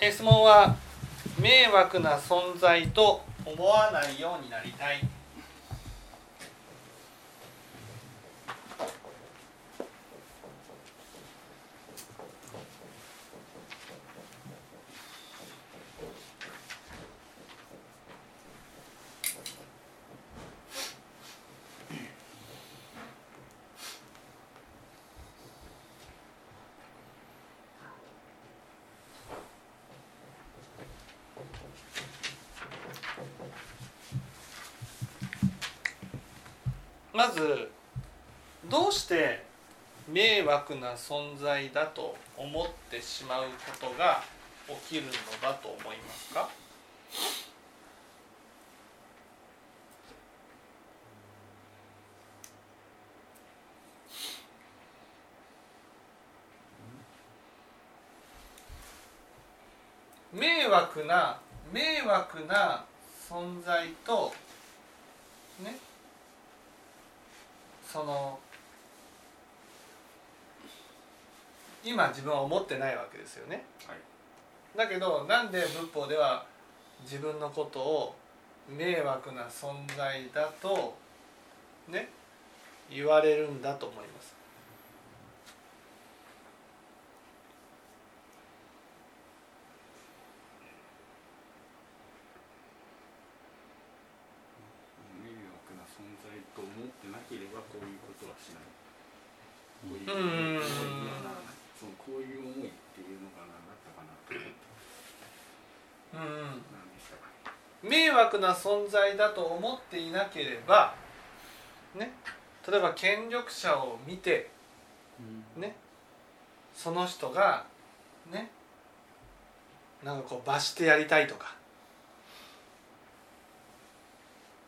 質問は迷惑な存在と思わないようになりたいまずどうして迷惑な存在だと思ってしまうことが起きるのだと思いますか？迷惑な迷惑な存在とねその今自分は思ってないわけですよね、はい。だけどなんで仏法では自分のことを迷惑な存在だとね言われるんだと思います迷惑な存在と思ってなければこういうことはしないこういううんこういうようなそのこういう思いっていうのが何だったかなと思ってうん何でしたか迷惑な存在だと思っていなければね例えば権力者を見てねその人がねなんかこう罰してやりたいとか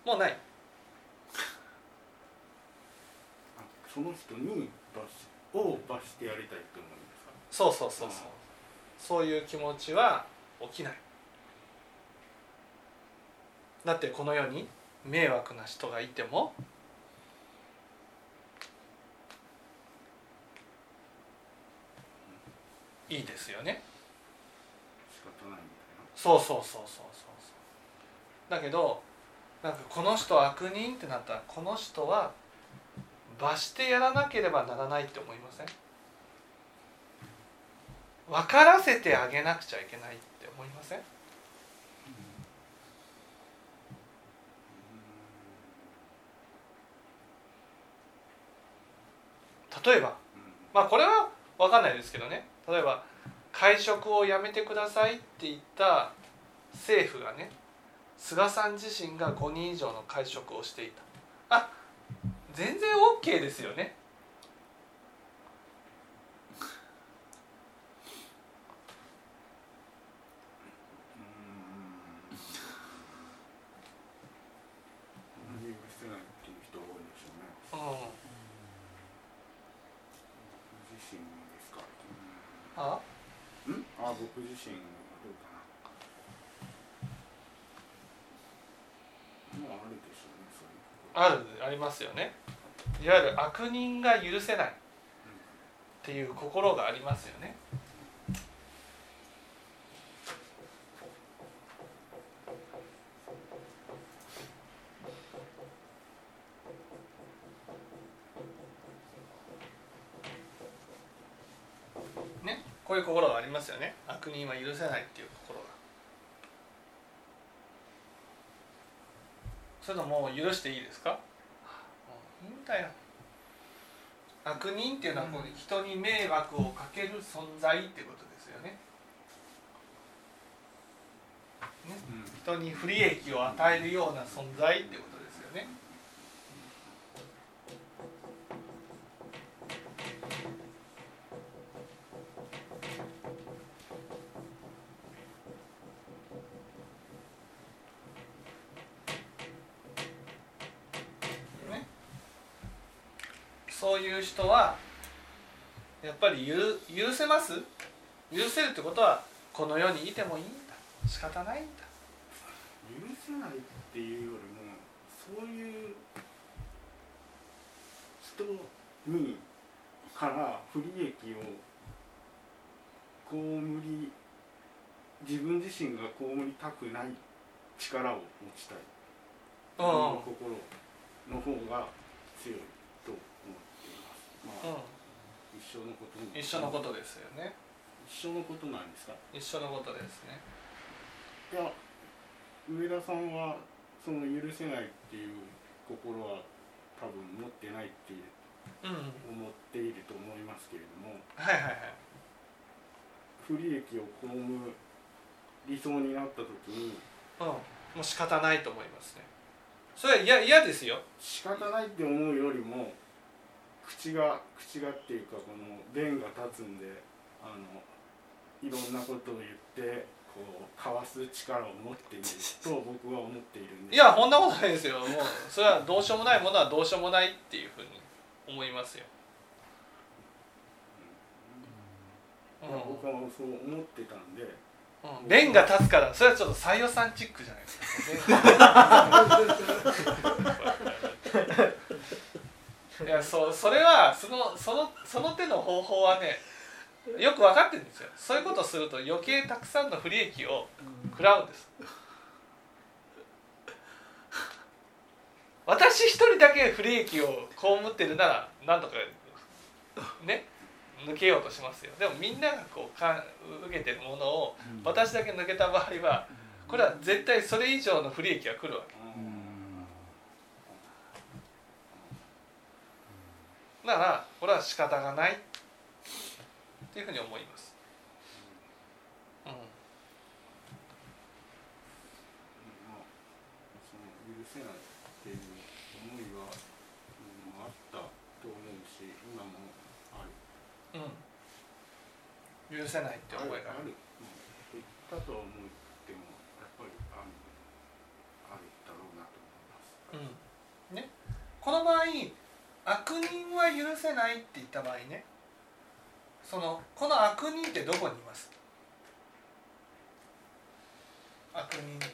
もうない。あその人に罰しを罰してやりたいって思うんですか？そうそうそうそう。そういう気持ちは起きないだってこの世に迷惑な人がいてもいいですよね。そうそうそうそうそうそう。だけどなんかこの人悪人ってなったらこの人は罰してやらなければならないって思いません？分からせてあげなくちゃいけないって思いません？例えばまあこれは分かんないですけどね。例えば会食をやめてくださいって言った政府がね菅さん自身が5人以上の会食をしていた。あ全然 OK ですよねうん何もしてないっていう人が多いんでしょうねうん僕自身ですかあうんあ僕自身はどうかなまああるでしょうねそういうことあるありますよね。いわゆる悪人が許せないっていう心がありますよね。ねこういう心がありますよね。悪人は許せないっていう心が。それとも許していいですか？だよ。悪人っていうのはこう人に迷惑をかける存在ってことですよね。うん。人に不利益を与えるような存在ってことですよねねぱり許許せます？許せるってことはこの世にいてもいいんだ。仕方ないんだ。許せないっていうよりもそういう人にから不利益を被り自分自身が被りたくない力を持ちたい。うん。自分の心の方が強いと思っています。まあ、うん一緒のことに一緒のことですよね。一緒のことなんですか？一緒のことですね。いや上田さんはその許せないっていう心は多分持ってないってうん。思っていると思いますけれどもはいはいはい。不利益を被る理想になった時にうん。もう仕方ないと思いますね。それは嫌嫌ですよ。仕方ないって思うよりも口が口がっていうかこの弁が立つんであのいろんなことを言ってこうかわす力を持っている と僕は思っているんでいやそんなことないですよ。もうそれはどうしようもないものはどうしようもないっていうふうに思いますよ、うまあ僕はそう思ってたんで。んうん、弁が立つからそれはちょっと採用さんチックじゃないですか いやそうそれはそのそのその手の方法はねよく分かってるんですよ。そういうことをすると余計たくさんの不利益を食らうんです。私一人だけ不利益を被ってるならなんとかね抜けようとしますよ。でもみんながこうか受けてるものを私だけ抜けた場合はこれは絶対それ以上の不利益が来るわけだからこれは仕方がない。っていうふうに思います。うん。まあその許せないっていう思いは、うん、あったと思うし今もある。うん、許せないって思いがある。言ったとは思ってもやっぱりあるあるだろうなと思います。うん。ね、この場合悪人は許せないって言った場合ねそのこの悪人ってどこにいます？悪人っていう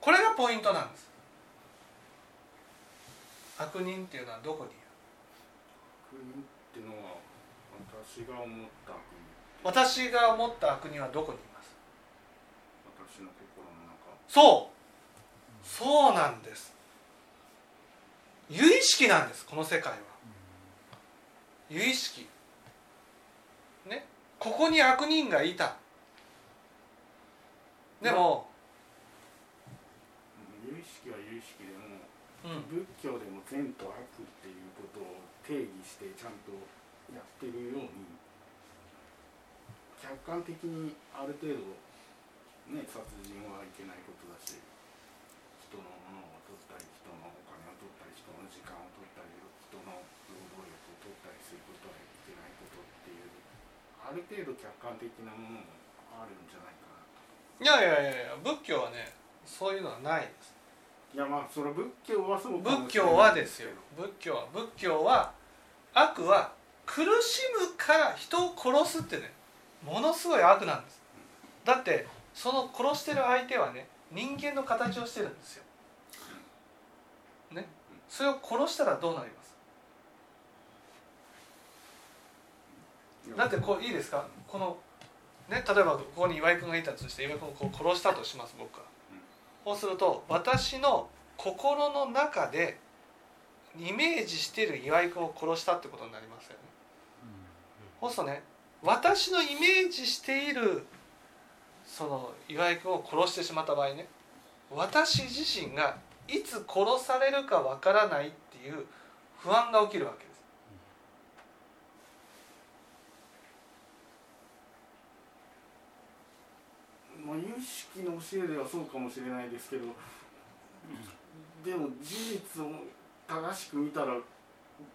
これがポイントなんです。悪人っていうのはどこにいる？悪人っていうのは私が思った悪人。私が思った悪人はどこにいます？私の心の中。そう。そうなんです有意識なんですこの世界は。有意識。ね？ここに悪人がいた。でも、うん有意識は有意識でもうん、仏教でも善と悪っていうことを定義してちゃんとやってるように客観的にある程度ね殺人はいけないことだし人のものを取ったり人のお金を取ったり人の時間を取ったり人の労働力を取ったりすることはいけないことっていうある程度客観的なものもあるんじゃないかなと。いやいやいやいや仏教はねそういうのはないです。いやまあそれは仏教はそうかも仏教しれなはいですよ。仏教は仏教は悪は苦しむから人を殺すってねものすごい悪なんです。だってその殺してる相手はね人間の形をしてるんですよ。ね？それを殺したらどうなります？だってこういいですか？このね例えばここに岩井君がいたとして岩井君をこう殺したとします僕がそうすると私の心の中でイメージしてる岩井君を殺したってことになりますよね。そうするとね私のイメージしているその岩井君を殺してしまった場合ね私自身がいつ殺されるかわからないっていう不安が起きるわけまあ、有識の教えではそうかもしれないですけど、でも事実を正しく見たら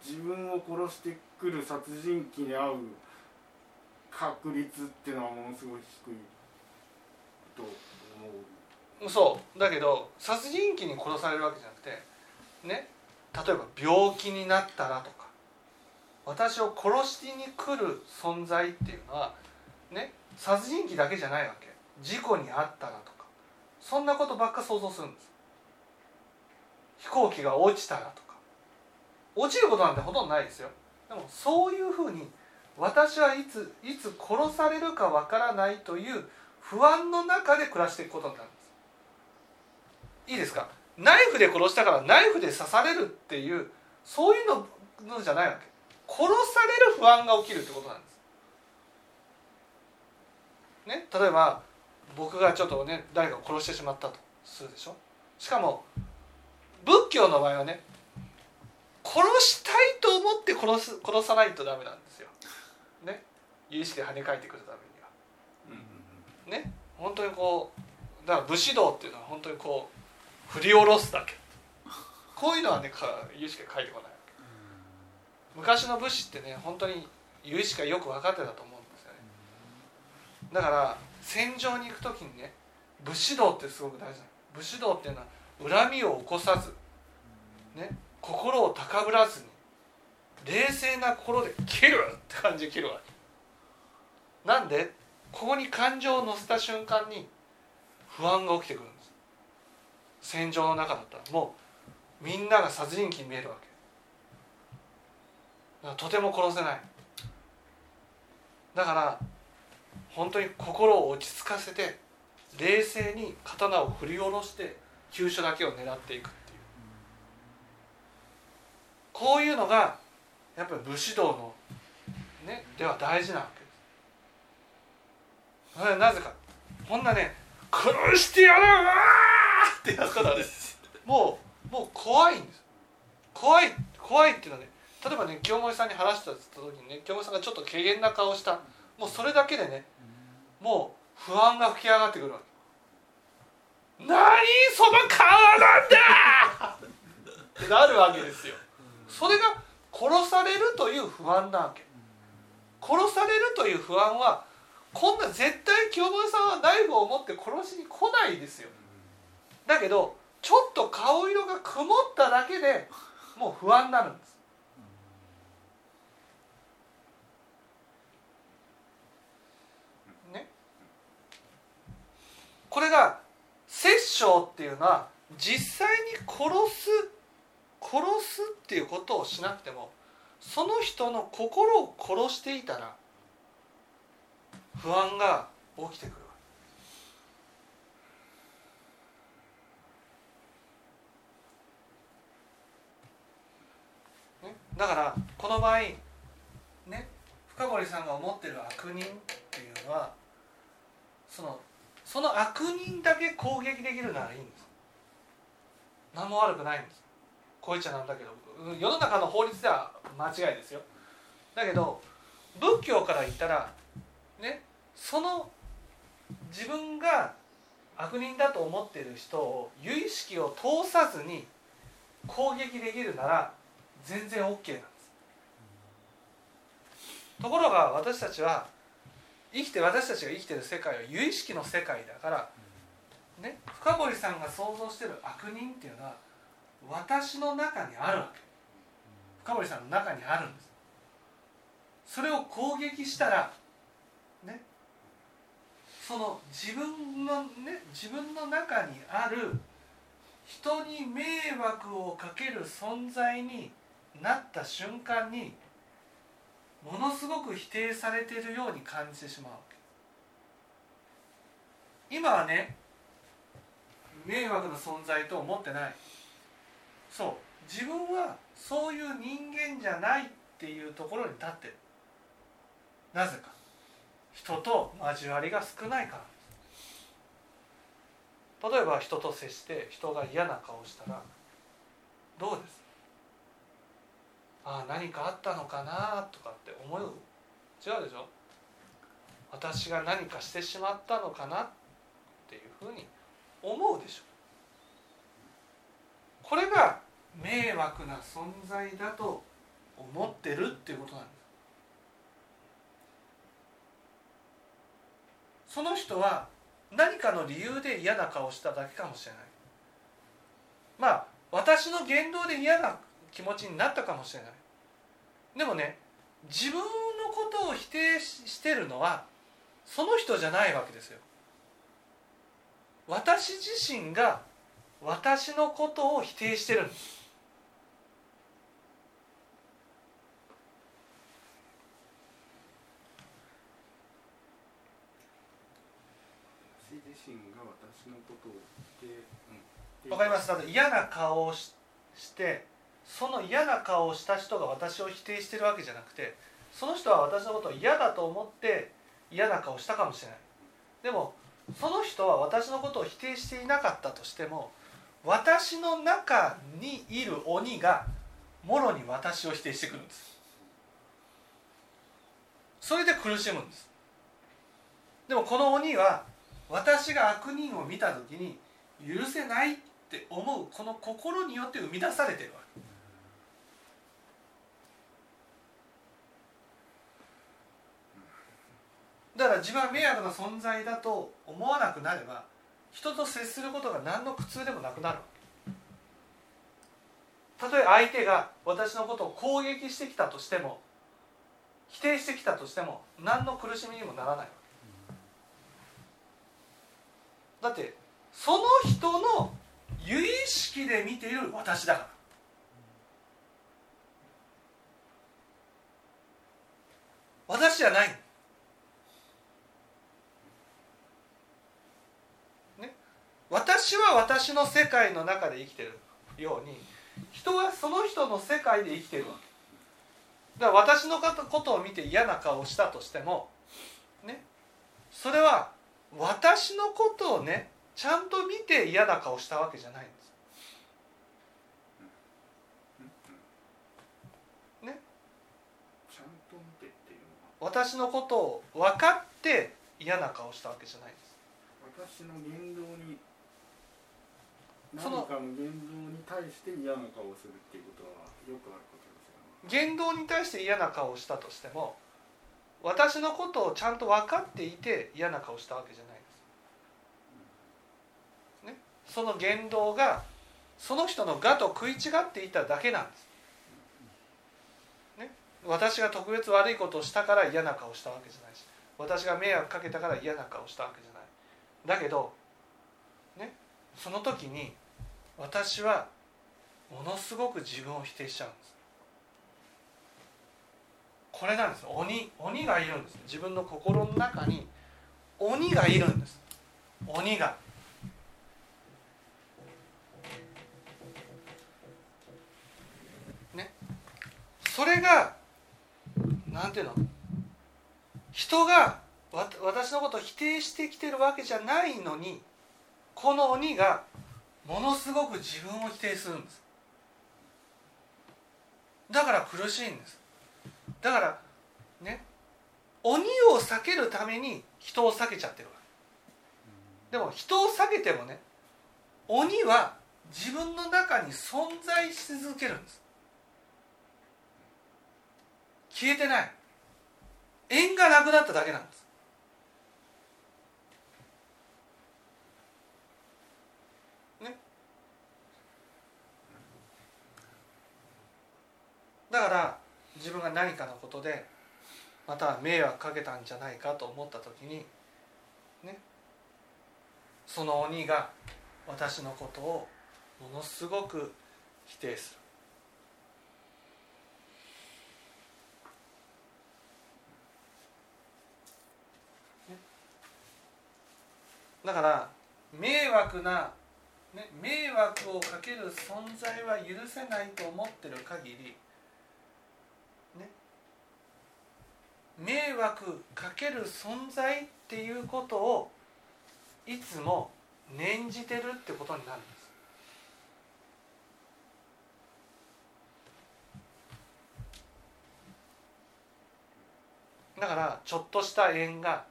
自分を殺してくる殺人鬼に遭う確率っていうのはものすごい低いと思う。そうだけど殺人鬼に殺されるわけじゃなくてね例えば病気になったらとか私を殺しに来る存在っていうのはね殺人鬼だけじゃないわけ事故に遭ったらとかそんなことばっか想像するんです。飛行機が落ちたらとか。落ちることなんてほとんどないですよ。でもそういうふうに私はいついつ殺されるかわからないという不安の中で暮らしていくことになるんです。いいですか？ナイフで殺したからナイフで刺されるっていうそういうのじゃないわけ。殺される不安が起きるってことなんです。ね？例えば僕がちょっとね誰かを殺してしまったとするでしょ？しかも仏教の場合はね殺したいと思って殺す殺さないとダメなんですよ。ね？有意識で跳ね返ってくるためには。ね？本当にこうだから武士道っていうのは本当にこう振り下ろすだけ。こういうのはね有意識が書いてこないわけ。昔の武士ってね本当に有意識がよく分かってたと思うんですよね。だから戦場に行く時にね武士道ってすごく大事な武士道っていうのは恨みを起こさずね心を高ぶらずに冷静な心で切るって感じで切るわけ。なんでここに感情を乗せた瞬間に不安が起きてくるんです。戦場の中だったら。もうみんなが殺人鬼に見えるわけ。とても殺せない。だから本当に心を落ち着かせて冷静に刀を振り下ろして急所だけを狙っていくっていう。こういうのがやっぱり武士道の、ね、では大事なわけです。なぜか。こんなね殺してやるわってやったらね。もうもう怖いんです。怖い怖いっていうのはね例えばね清盛さんに話した時にね清盛さんがちょっと軽減な顔した。もうそれだけでねもう不安が吹き上がってくるわけ。何その顔なんだ！ってなるわけですよ。それが殺されるという不安なわけ。殺されるという不安はこんな絶対清盛さんはナイフを持って殺しに来ないですよ。だけどちょっと顔色が曇っただけでもう不安になるんですねこれが殺生っていうのは実際に殺す殺すっていうことをしなくてもその人の心を殺していたら不安が起きてくるね、だからこの場合ね？深堀さんが思ってる悪人っていうのはそのその悪人だけ攻撃できるならいいんです。何も悪くないんです。こいちゃなんだけど。世の中の法律では間違いですよ。だけど仏教から言ったらねその自分が悪人だと思っている人を由意識を通さずに攻撃できるなら全然 OK なんです。ところが私たちは生きて私たちが生きてる世界は由意識の世界だからね深堀さんが想像してる悪人っていうのは私の中にあるわけ。深堀さんの中にあるんです。それを攻撃したらねその自分のね自分の中にある人に迷惑をかける存在になった瞬間にものすごく否定されているように感じてしまう。今はね迷惑の存在と思ってない。そう。自分はそういう人間じゃないっていうところに立ってる。なぜか。人と交わりが少ないから。例えば人と接して人が嫌な顔したらどうです？ああ何かあったのかなとかって思う？違うでしょ私が何かしてしまったのかなっていうふうに思うでしょ。これが迷惑な存在だと思ってるっていうことなんです。その人は何かの理由で嫌な顔しただけかもしれない。まあ私の言動で嫌な気持ちになったかもしれない。でもね自分のことを否定してるのはその人じゃないわけですよ。私自身が私のことを否定してるんです。わかります。嫌な顔をしてその嫌な顔をした人が私を否定してるわけじゃなくてその人は私のことを嫌だと思って嫌な顔をしたかもしれない。でもその人は私のことを否定していなかったとしても私の中にいる鬼がもろに私を否定してくるんです。それで苦しむんです。でもこの鬼は私が悪人を見た時に許せないって思うこの心によって生み出されてるわけ。だから自分は迷惑な存在だと思わなくなれば人と接することが何の苦痛でもなくなる。たとえ相手が私のことを攻撃してきたとしても否定してきたとしても何の苦しみにもならない。わけだってその人の由意識で見ている私だから。私じゃないね私は私の世界の中で生きてるように人はその人の世界で生きてるわけ。だから私のことを見て嫌な顔をしたとしてもねそれは私のことをねちゃんと見て嫌な顔したわけじゃないんです。ちゃんと見てっていうのは私のことを分かって嫌な顔したわけじゃないんです。私の言動にその何かの言動に対して嫌な顔をするっていうことはよくあることですよね。言動に対して嫌な顔をしたとしても私のことをちゃんと分かっていて嫌な顔したわけじゃないです、ね、その言動がその人の我と食い違っていただけなんです、ね、私が特別悪いことをしたから嫌な顔したわけじゃないし私が迷惑かけたから嫌な顔したわけじゃない。だけどねその時に私はものすごく自分を否定しちゃうんです。これなんです。鬼鬼がいるんです。自分の心の中に鬼がいるんです。鬼が。ね。それがなんていうの？人がわ私のことを否定してきてるわけじゃないのにこの鬼がものすごく自分を否定するんです。だから苦しいんです。だからね鬼を避けるために人を避けちゃってるわでも人を避けてもね鬼は自分の中に存在し続けるんです。消えてない。縁がなくなっただけなんですねだから自分が何かのことでまた迷惑かけたんじゃないかと思った時にねその鬼が私のことをものすごく否定する。だから迷惑な、ね、迷惑をかける存在は許せないと思ってる限り迷惑かける存在っていうことをいつも念じてるってことになるんです。だからちょっとした縁が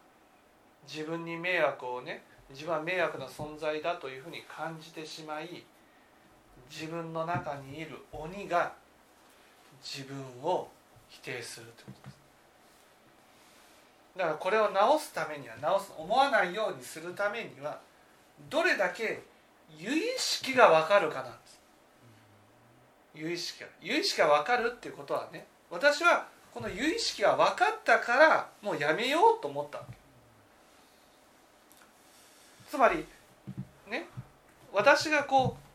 自分に迷惑をね自分は迷惑な存在だというふうに感じてしまい自分の中にいる鬼が自分を否定するということです。だからこれを直すためには直す思わないようにするためにはどれだけ由意識が分かるかなんです。由意識が。由意識が分かるっていうことはね私はこの由意識が分かったからもうやめようと思ったつまりね私がこう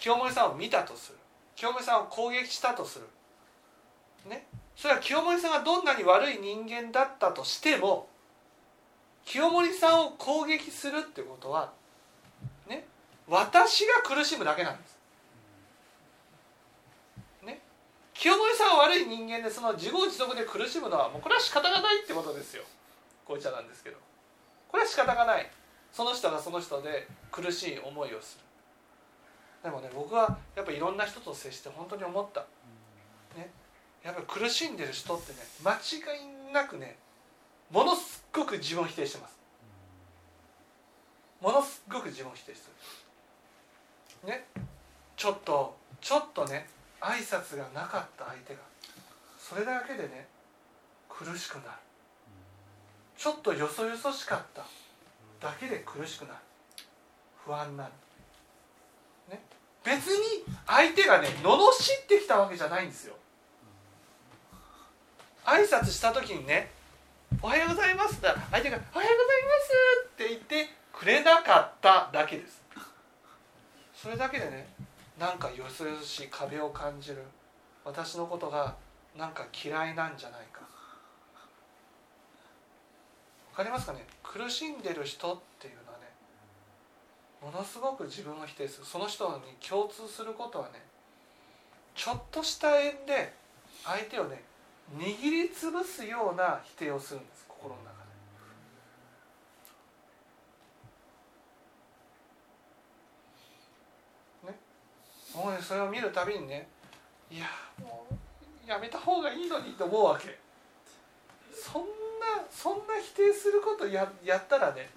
清盛さんを見たとする。清盛さんを攻撃したとする。ね。それは清盛さんがどんなに悪い人間だったとしても清盛さんを攻撃するってことはね私が苦しむだけなんです。ね清盛さんは悪い人間でその自業自得で苦しむのはもうこれは仕方がないってことですよ。こうちゃなんですけど。これは仕方がない。その人がその人で苦しい思いをする。でもね僕はやっぱいろんな人と接して本当に思った。やっぱり苦しんでる人ってね間違いなくねものすごく自分を否定してます。ものすごく自分を否定してる。ね。ちょっとちょっとね挨拶がなかった相手がそれだけでね苦しくなる。ちょっとよそよそしかった。だけで苦しくなる。不安になる、ね、別に相手がね罵ってきたわけじゃないんですよ挨拶した時にね「おはようございます」だ相手が「おはようございます」って言ってくれなかっただけです。それだけでねなんかよそよそしい壁を感じる。私のことがなんか嫌いなんじゃないか。わかりますかね？苦しんでる人っていうのはねものすごく自分を否定する。その人に共通することはねちょっとした縁で相手をね握りつぶすような否定をするんです心の中で。ね、もうねそれを見るたびにねいやもうやめた方がいいのにと思うわけ。そんなそんな否定することややったらね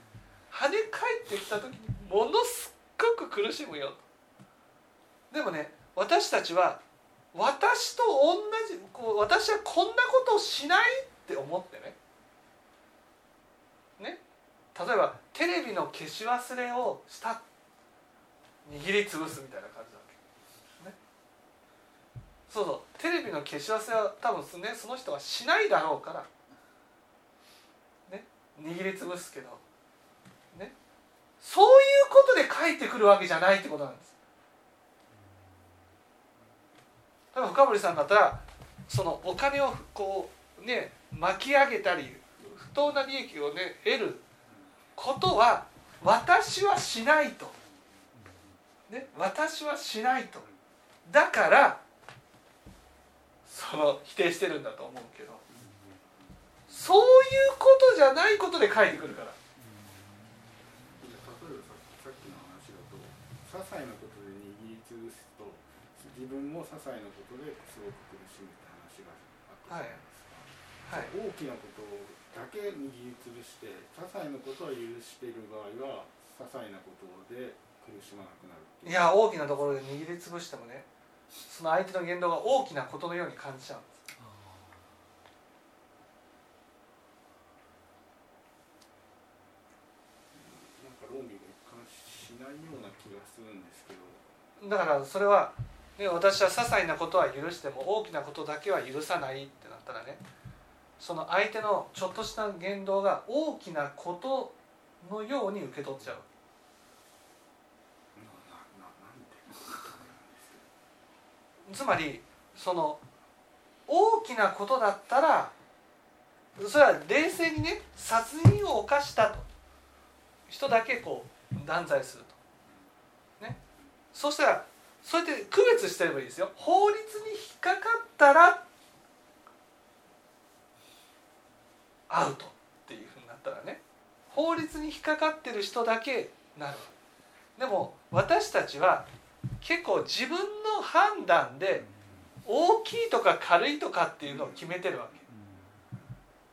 跳ね返ってきた時にものすっごく苦しむよ。でもね私たちは私と同じこう私はこんなことをしないって思ってね。ね。例えばテレビの消し忘れをした握りつぶすみたいな感じなわけ、ね、そうそう。テレビの消し忘れは多分ねその人はしないだろうから。ね。握りつぶすけど。ね。そういうことで帰ってくるわけじゃないってことなんです。例えば深堀さんだったらそのお金をこうね巻き上げたり不当な利益をね得ることは私はしないと、ね、私はしないと。だからその否定してるんだと思うけど。そういうことじゃないことで書いてくるから。例えばささっきの話だと些細なことで握りつぶすと自分も些細なことですごく苦しむって話があったじゃない。ですか、はい。大きなことだけ握りつぶして些細なことは許してい。る場合は些細なことで苦しまなくなるい。い。や大きなところで握りつぶしてもねその相手の言動が大きなことのように感じちゃうんですなんか論理が一貫しない。ような気がするんですけどだからそれは、ね、私は些細なことは許しても大きなことだけは許さないってなったらねその相手のちょっとした言動が大きなことのように受け取っちゃう。つまりその大きなことだったらそれは冷静にね殺人を犯したと。人だけこう断罪すると。ね。そしたらそうやって区別してればいいですよ。法律に引っかかったらアウトっていうふうになったらね。法律に引っかかってる人だけなる。でも私たちは結構自分の判断で大きいとか軽いとかっていうのを決めてるわけ。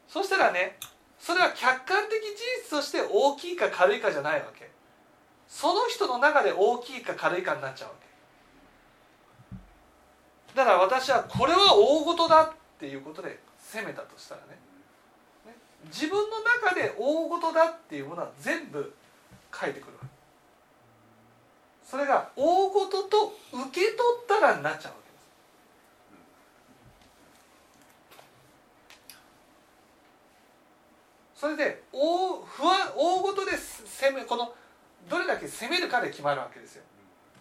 そしたらねそれは客観的事実として大きいか軽いかじゃないわけ。その人の中で大きいか軽いかになっちゃうわけ。だから私はこれは大事だっていうことで責めたとしたらね。ね。自分の中で大事だっていうものは全部書いてくるそれが大事と受け取ったらなっちゃうわけです。それで大不安大事で攻めこのどれだけ攻めるかで決まるわけですよ。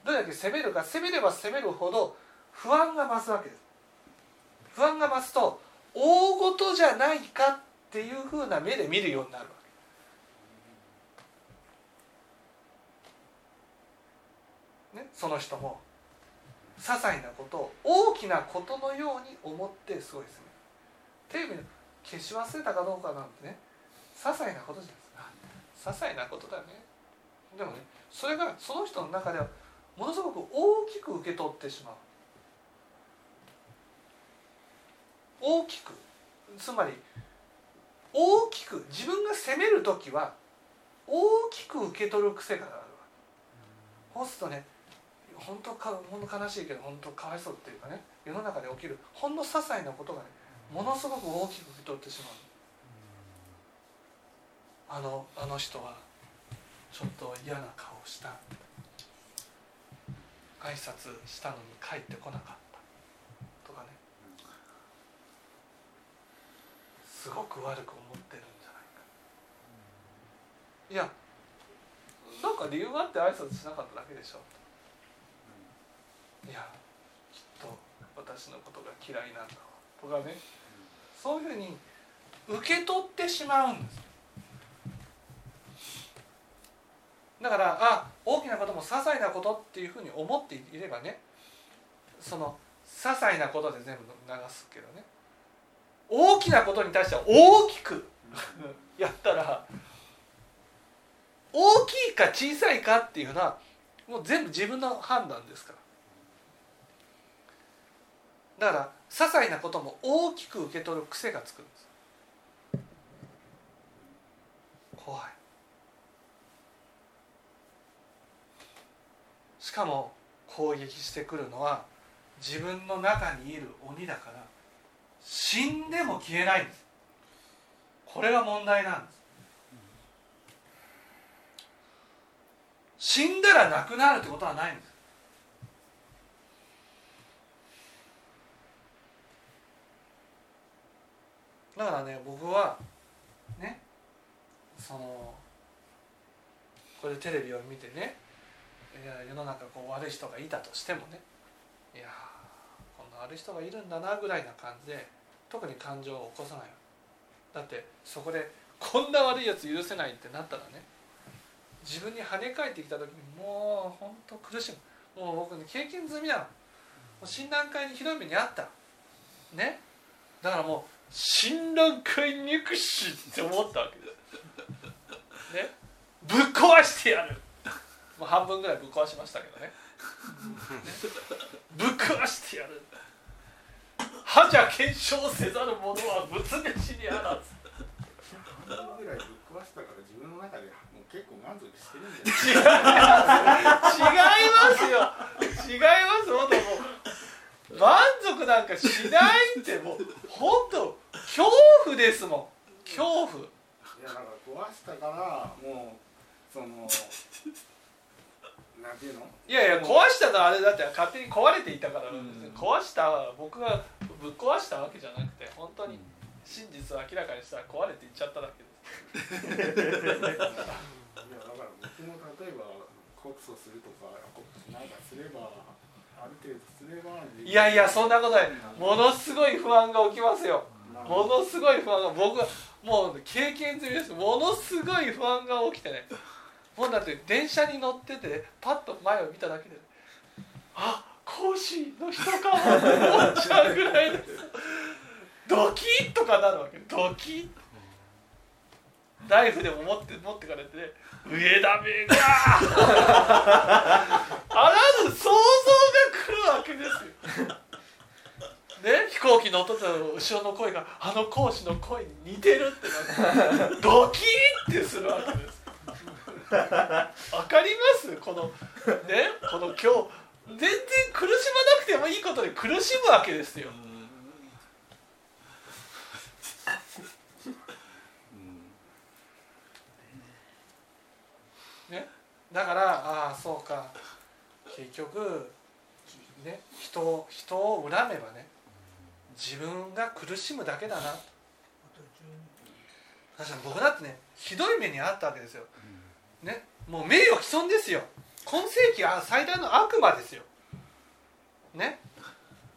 どれだけ攻めるか攻めれば攻めるほど不安が増すわけです。不安が増すと大ごとじゃないかっていうふうな目で見るようになるわけ。ね、その人も些細なことを大きなことのように思ってすごいですねテレビの消し忘れたかどうかなんてね些細なことじゃないですか。些細なことだね。でもねそれがその人の中ではものすごく大きく受け取ってしまう。大きくつまり大きく自分が責める時は大きく受け取る癖があるわそうするとね本当か本当悲しいけど本当かわいそうっていうかね世の中で起きるほんの些細なことがねものすごく大きく受け取ってしまう。あのあの人はちょっと嫌な顔した。挨拶したのに帰ってこなかったとかねすごく悪く思ってるんじゃないか。いやなんか理由があって挨拶しなかっただけでしょ。いやきっと私のことが嫌いなんだわとかね。そういうふうに受け取ってしまうんですだからあ大きなことも些細なことっていうふうに思っていればねその些細なことで全部流すけどね大きなことに対しては大きくやったら大きいか小さいかっていうのはもう全部自分の判断ですから。だから些細なことも大きく受け取る癖がつくんです。怖い。しかも攻撃してくるのは自分の中にいる鬼だから死んでも消えないんです。これが問題なんです。死んだらなくなるってことはないんです。だからね僕はねそのこれテレビを見てねいや世の中こう悪い人がいたとしてもねいやい人がいるんだなぐらいな感じで特に感情を起こさない。だってそこでこんな悪いやつ許せないってなったらね自分に跳ね返ってきた時にもう本当苦しむ。もう僕ね経験済みなの。もう診断会にひどい目にあった。ね。だからもう診断会憎しって思ったわけ。ですね。ぶっ壊してやる。もう半分ぐらいぶっ壊しましたけどね。ね。ぶっ壊してやる。歯じゃ検証せざる者は仏弟子にあらず半分ぐらいぶっ壊したから自分の中でもう結構満足してるんじゃない？違いますよ。違います本当もう満足なんかしないってもう。本当恐怖ですもん。恐怖。いやだから壊したからもうそのなんていうの？いやいや壊したのはあれだって勝手に壊れていたからなんですよ、壊した僕がぶっ壊したわけじゃなくて本当に真実を明らかにしたら壊れていっちゃっただけです。いやだから僕も例えば告訴するとかなんかすればある程度すればいやいやそんなことない。ものすごい不安が起きますよ。ものすごい不安が僕はもう経験済みです。ものすごい不安が起きてね。もうだって電車に乗っててパッと前を見ただけで。あ講師の人かもって思っちゃうぐらいです。ドキッとかなるわけ。ドキッ。ナイフでも持って持ってかれて、ね、上田目が。あらぬ想像が来るわけですよ。ね、飛行機乗っと後ろの声があの講師の声に似てるってなって。ドキッてするわけです。わかります？このね？この今日全然苦しまなくてもいいことで苦しむわけですよ。ね？だからああそうか。結局ね人を人を恨めばね自分が苦しむだけだな。確かに僕だってねひどい目にあったわけですよ、ね、もう名誉毀損ですよ今世紀は最大の悪魔ですよ。ね。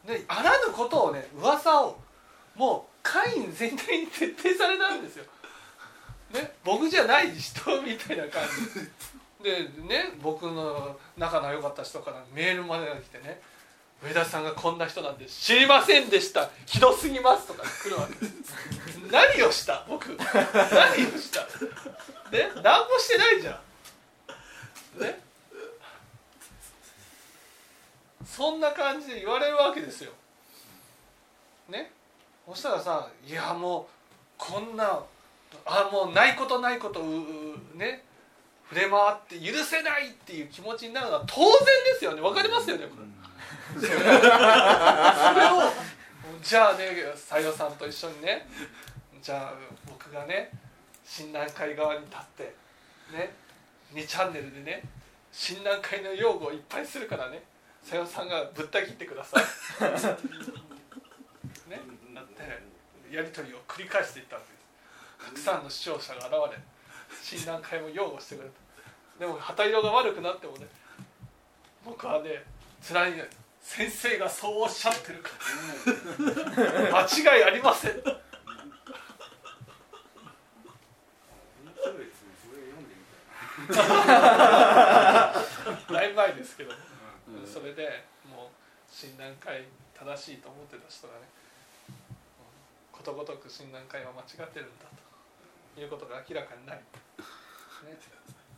であらぬことをね噂をもう会員全体に徹底されたんですよ、ね、僕じゃない人みたいな感じ。でね僕の仲の良かった人からメールまで来てね「上田さんがこんな人なんで知りませんでした。ひどすぎます」とか来るわけです。何をした？僕。何をした？ね？何もしてないじゃん。ね？そんな感じで言われるわけですよ。ね？そしたらさ「いやもうこんなあもうないことないことうね？触れ回って許せないっていう気持ちになるのは当然ですよね。わかりますよねこれ。それをじゃあね斎藤さんと一緒にねじゃあ僕がね診断会側に立ってね？2チャンネルでね診断会の用語をいっぱいするからねさよさんがぶった切ってください。ねだってやり取りを繰り返していったわけです。たくさんの視聴者が現れ診断会も擁護してくれたでも旗色が悪くなってもね僕はね辛いね先生がそうおっしゃってるから。間違いありません。だいぶ前 ですけど、な、それでもう診断会正しいと思ってた人がねことごとく診断会は間違ってるんだということが明らかになり、ね、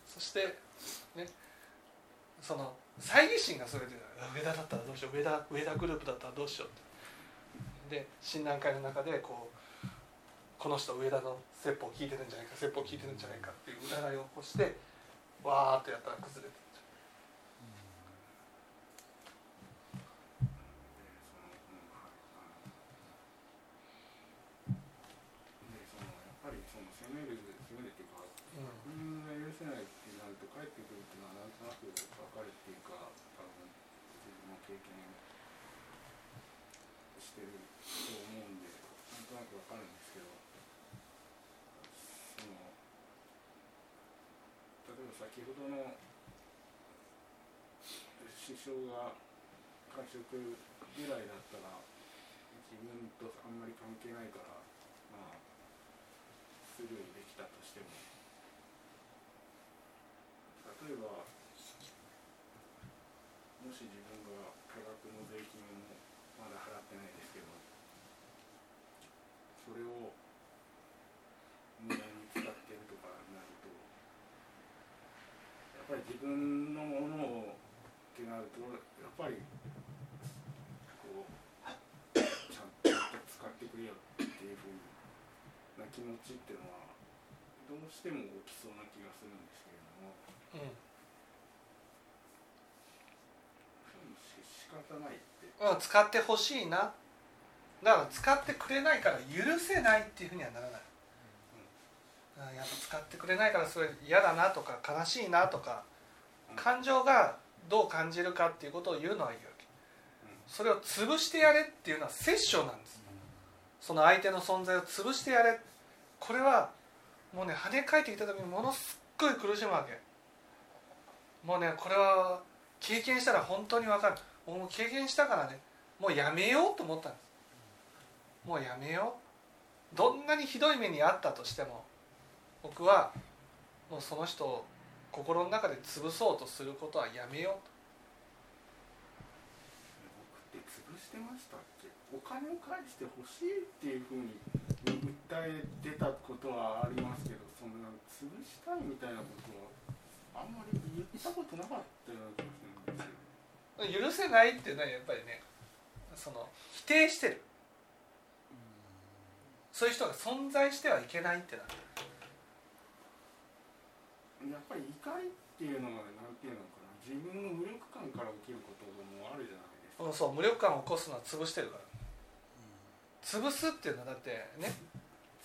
そしてねその猜疑心がそれで上田だったらどうしよう上田上田グループだったらどうしようって。で診断会の中でこうこの人上田の説法を聞いてるんじゃないか説法を聞いてるんじゃないかっていう疑いを起こしてわーっとやったら崩れてでそのやっぱりその責める責めるっていうか自分が許せないってなると帰ってくるっていうのはなんとなく分かるっていうか多分自分も経験してると思うんでなんとなく分かるんですけどその例えば先ほどの師匠が会食ぐらいだったら自分とあんまり関係ないからまあスルーできたとしても例えばもし自分が多額の税金をまだ払ってないですけどそれを無駄に使ってるとかになるとやっぱり自分のものをってなるとやっぱりこうちゃんと使ってくれよっていうふうな気持ちっていうのはどうしても起きそうな気がするんですけれどもうん。仕方ないって。うん、使ってほしいなだから使ってくれないから許せないっていうふうにはならない、うん、やっぱ使ってくれないからそれ嫌だなとか悲しいなとかうん。感情がどう感じるかっていうことを言うのはいいわけ。それを潰してやれっていうのは殺生なんです。その相手の存在を潰してやれ。これはもうね跳ね返ってきた時にものすっごい苦しむわけ。もうねこれは経験したら本当に分かる。もう経験したからね。もうやめようと思ったんですもうやめよう。どんなにひどい目にあったとしても僕はもうその人を心の中で潰そうとすることはやめよう。僕って潰してましたっけ？お金を返してほしいっていうふうに訴えてたことはありますけどそんな潰したいみたいなことはあんまり言ったことなかったような気がするんですよ。と許せないっていうのはやっぱりねその否定してるそういう人が存在してはいけないってなやっぱり怒りっていうのがなんていうのかな。自分の無力感から起きることもあるじゃないですか。うんそう無力感を起こすのは潰してるから。潰すっていうのはだってね。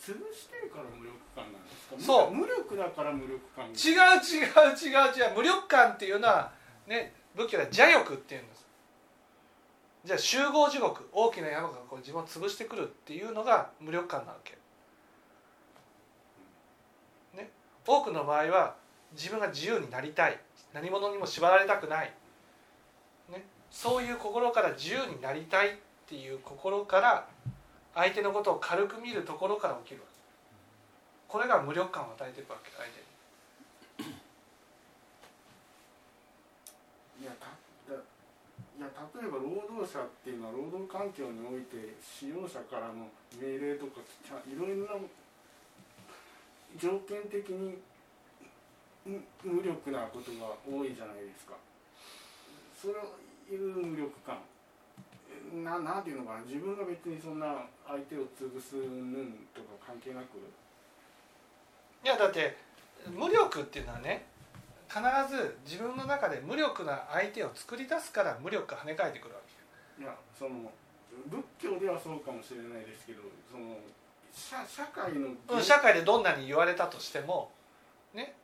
潰してるから無力感なんですか？そう。無力だから無力感。違う違う違う違う。無力感っていうのはね仏教では邪欲っていうんですじゃあ集合地獄大きな山がこう自分を潰してくるっていうのが無力感なわけ。ね。多くの場合は自分が自由になりたい。何者にも縛られたくない、ね、そういう心から自由になりたいっていう心から相手のことを軽く見るところから起きるこれが無力感を与えていくわけ相手いやただいや例えば労働者っていうのは労働環境において使用者からの命令とかちゃいろいろな条件的に無力なことが多いじゃないですか。そういう無力感。ななんていうのかな。自分が別にそんな相手を潰すうんとか関係なく？いやだって無力っていうのはね必ず自分の中で無力な相手を作り出すから無力が跳ね返ってくるわいやその仏教ではそうかもしれないですけどその社社会のけ、うん、社会でどんなに言われたとしてもね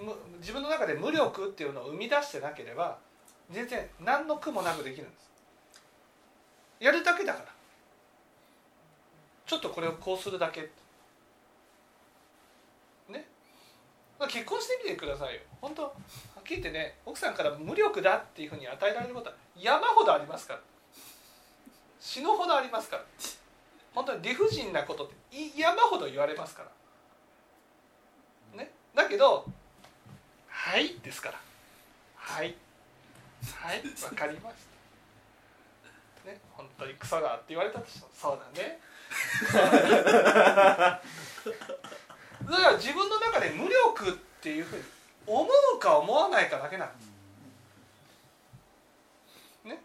む自分の中で無力っていうのを生み出してなければ全然何の苦もなくできるんです。やるだけだから。ちょっとこれをこうするだけね結婚してみてくださいよ。本当はっきり言ってね奥さんから無力だっていうふうに与えられることは山ほどありますから。死ぬほどありますから。本当に理不尽なことって山ほど言われますから。ね。だけど「はい」ですから「はい」はい。わかりました。ね。本当にクソがって言われたとしてもそうだね。だから自分の中で無力っていうふうに思うか思わないかだけなんです。ね、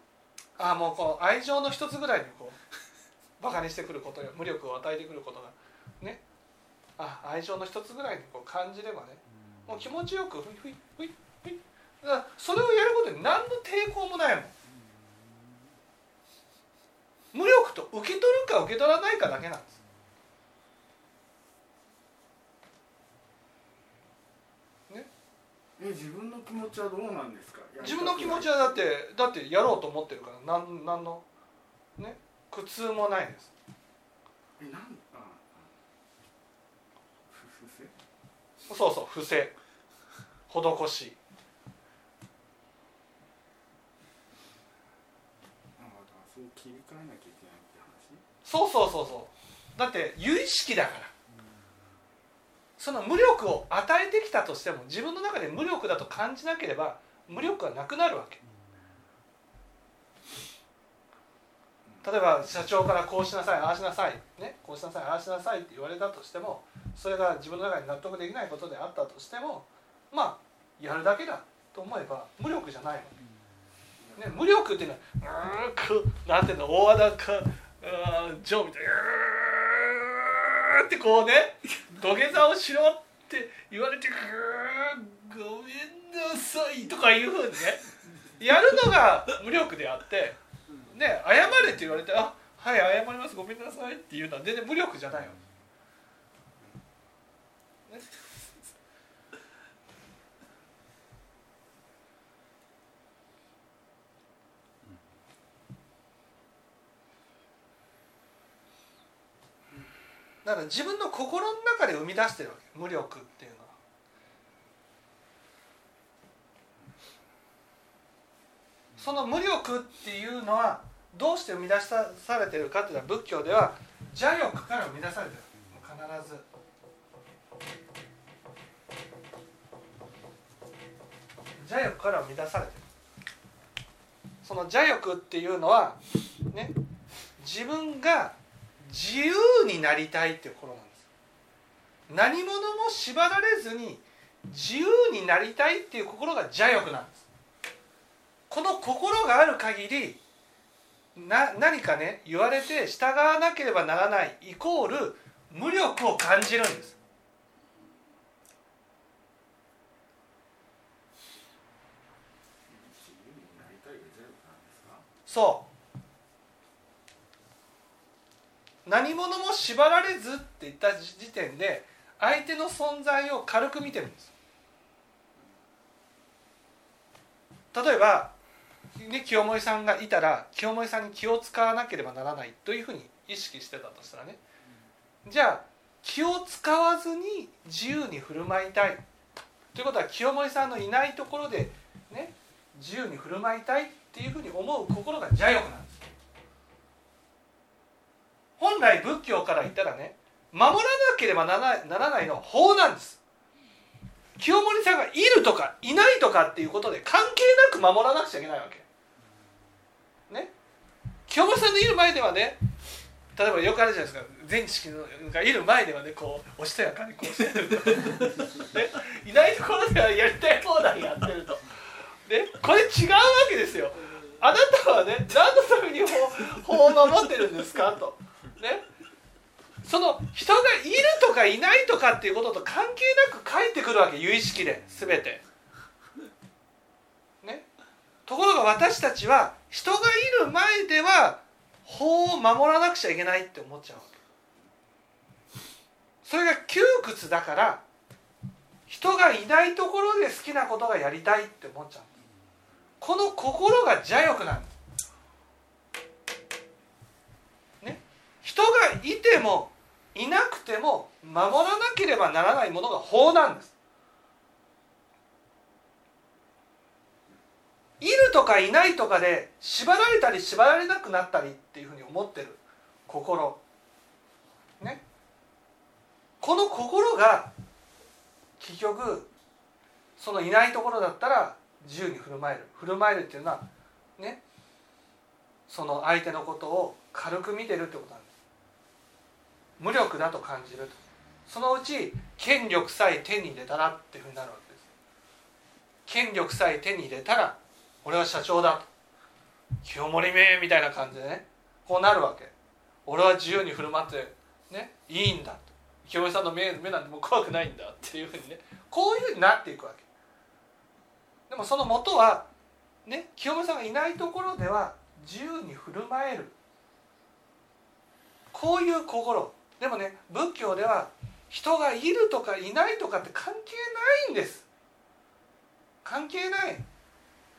ああもうこう愛情の一つぐらいにこうバカにしてくることや無力を与えてくることがねあ愛情の一つぐらいにこう感じればねもう気持ちよくふいふいふいふいだからそれをやることに何の抵抗もないもん。無力と受け取るか受け取らないかだけなんです。え自分の気持ちはどうなんですか？自分の気持ちはだってだってやろうと思ってるからなんなんの？ね？苦痛もないです。えなんあ不正そうそう不正施し。そうそうそうそう。だって有意識だからその無力を与えてきたとしても自分の中で無力だと感じなければ無力はなくなるわけ。例えば社長からこうしなさいああしなさい、ね、こうしなさいああしなさいって言われたとしてもそれが自分の中に納得できないことであったとしてもまあやるだけだと思えば無力じゃないわけ、ね、無力っていうのはうんなんていうの大和田かジョーみたいなってこうね土下座をしろって言われて「ごめんなさい」とかいうふうにねやるのが無力であってね謝れって言われて「あはい謝りますごめんなさい」っていうのは全然無力じゃないわけ。ねだから自分の心の中で生み出してるわけ無力っていうのは。その無力っていうのはどうして生み出されてるかっていうのは仏教では邪欲から生み出されてる必ず。邪欲から生み出されてるその邪欲っていうのはね自分が自由になりたいっていう心なんです。何者も縛られずに自由になりたいっていう心が邪欲なんです。この心がある限りな何かね言われて従わなければならないイコール無力を感じるんです。そう。何者も縛られずって言った時点で相手の存在を軽く見てるんです。例えば、ね、清盛さんがいたら清盛さんに気を使わなければならないというふうに意識してたとしたらね。じゃあ気を使わずに自由に振る舞いたい。ということは清盛さんのいないところでね自由に振る舞いたいっていうふうに思う心が邪欲なんです。本来仏教から言ったらね守らなければならないのは法なんです。清盛さんがいるとかいないとかっていうことで関係なく守らなくちゃいけないわけ。ね？清盛さんのいる前ではね例えばよくあるじゃないですか前知識がいる前ではねこうおしとやかにこうしてると、ね、いないところではやりたい放題やってると、ね、これ違うわけですよ。あなたはね何のために法法を守ってるんですかと。ねその人がいるとかいないとかっていうことと関係なく返ってくるわけ有意識で全て。ね、ところが私たちは人がいる前では法を守らなくちゃいけないって思っちゃうわけ。それが窮屈だから人がいないところで好きなことがやりたいって思っちゃう。この心が邪欲なんです。ね、人がいてもいなくても守らなければならないものが法なんです。いるとかいないとかで縛られたり縛られなくなったりっていうふうに思ってる心。ね。この心が結局そのいないところだったら自由に振る舞える。振る舞えるっていうのはね。その相手のことを軽く見てるってことなんです。無力だと感じると。そのうち権力さえ手に入れたらっていうふうになるわけです。権力さえ手に入れたら俺は社長だと。清盛めみたいな感じでねこうなるわけ。俺は自由に振る舞ってねいいんだと。清盛さんの目目なんてもう怖くないんだっていうふうにねこういうふうになっていくわけ。でもその元はね清盛さんがいないところでは自由に振る舞える。こういう心。でもね仏教では人がいるとかいないとかって関係ないんです。関係ない。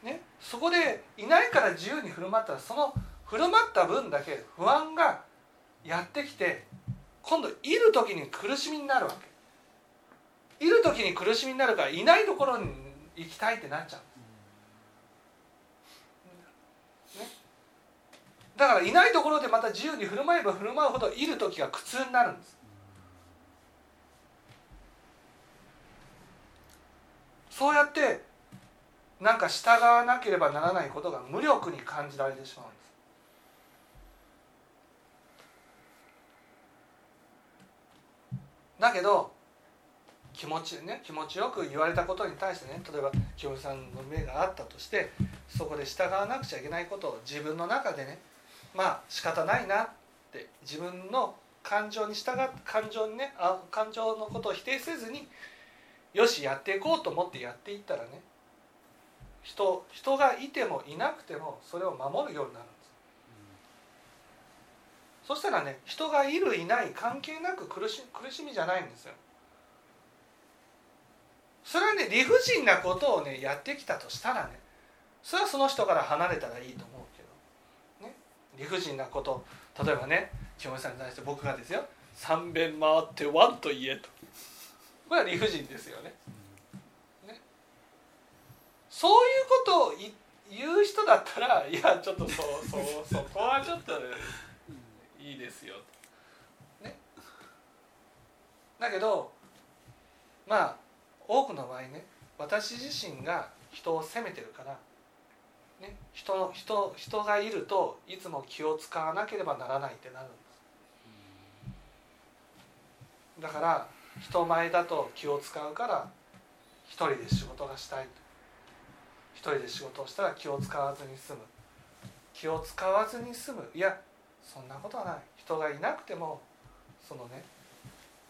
ね。そこでいないから自由に振る舞ったらその振る舞った分だけ不安がやってきて今度いる時に苦しみになるわけ。いる時に苦しみになるからいないところに行きたいってなっちゃう。だからいないところでまた自由に振る舞えば振る舞うほどいる時が苦痛になるんです。そうやってなんか従わなければならないことが無力に感じられてしまうんです。だけど気持ちね気持ちよく言われたことに対してね例えば清美さんの目があったとしてそこで従わなくちゃいけないことを自分の中でねまあ仕方ないなって自分の感情に従って感情にねあ感情のことを否定せずによしやっていこうと思ってやっていったらね人人がいてもいなくてもそれを守るようになるんです、うん、そしたらね人がいるいない関係なく苦し苦しみじゃないんですよ。それはね理不尽なことをねやってきたとしたらねそれはその人から離れたらいいと思う。理不尽なこと例えばね清盛さんに対して僕がですよ「三遍回ってワンと言え」とこれは理不尽ですよね。ねそういうことを言う人だったらいやちょっとそそそこはちょっといいですよと。ね、だけどまあ多くの場合ね私自身が人を責めてるからね、人人人がいるといつも気を使わなければならないってなるんです。だから人前だと気を使うから一人で仕事がしたい一人で仕事をしたら気を使わずに済む。気を使わずに済む。いやそんなことはない。人がいなくてもそのね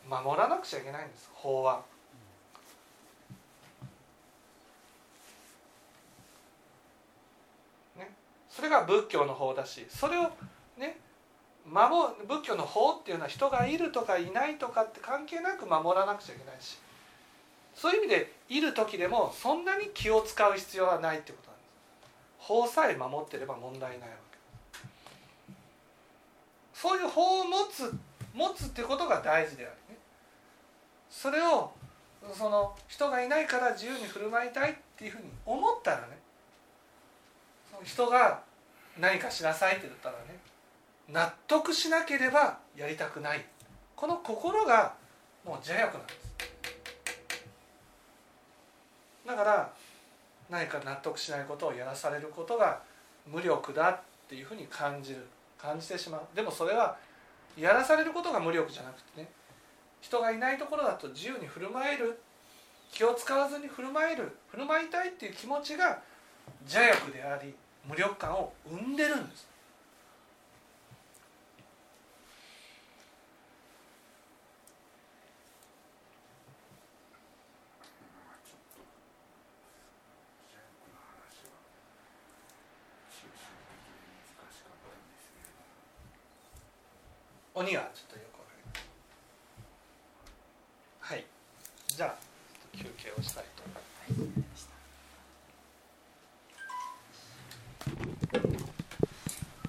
守らなくちゃいけないんです。法は。それが仏教の法だしそれをね守仏教の法っていうのは人がいるとかいないとかって関係なく守らなくちゃいけないしそういう意味でいる時でもそんなに気を使う必要はないってことなんです。法さえ守ってれば問題ないわけ。そういう法を持つ持つってことが大事であるね。それをその人がいないから自由に振る舞いたいっていうふうに思ったらね人が何かしなさいって言ったらね納得しなければやりたくない。この心がもう邪悪なんです。だから何か納得しないことをやらされることが無力だっていうふうに感じる。感じてしまう。でもそれはやらされることが無力じゃなくてね人がいないところだと自由に振る舞える。気を使わずに振る舞える。振る舞いたいっていう気持ちが邪欲であり無力感を生んでるんです。ちょっと邪欲の話は抽象的で難しかったんですけれども鬼はちょっとよくわかりますはい。じゃあ休憩をしたいと思います。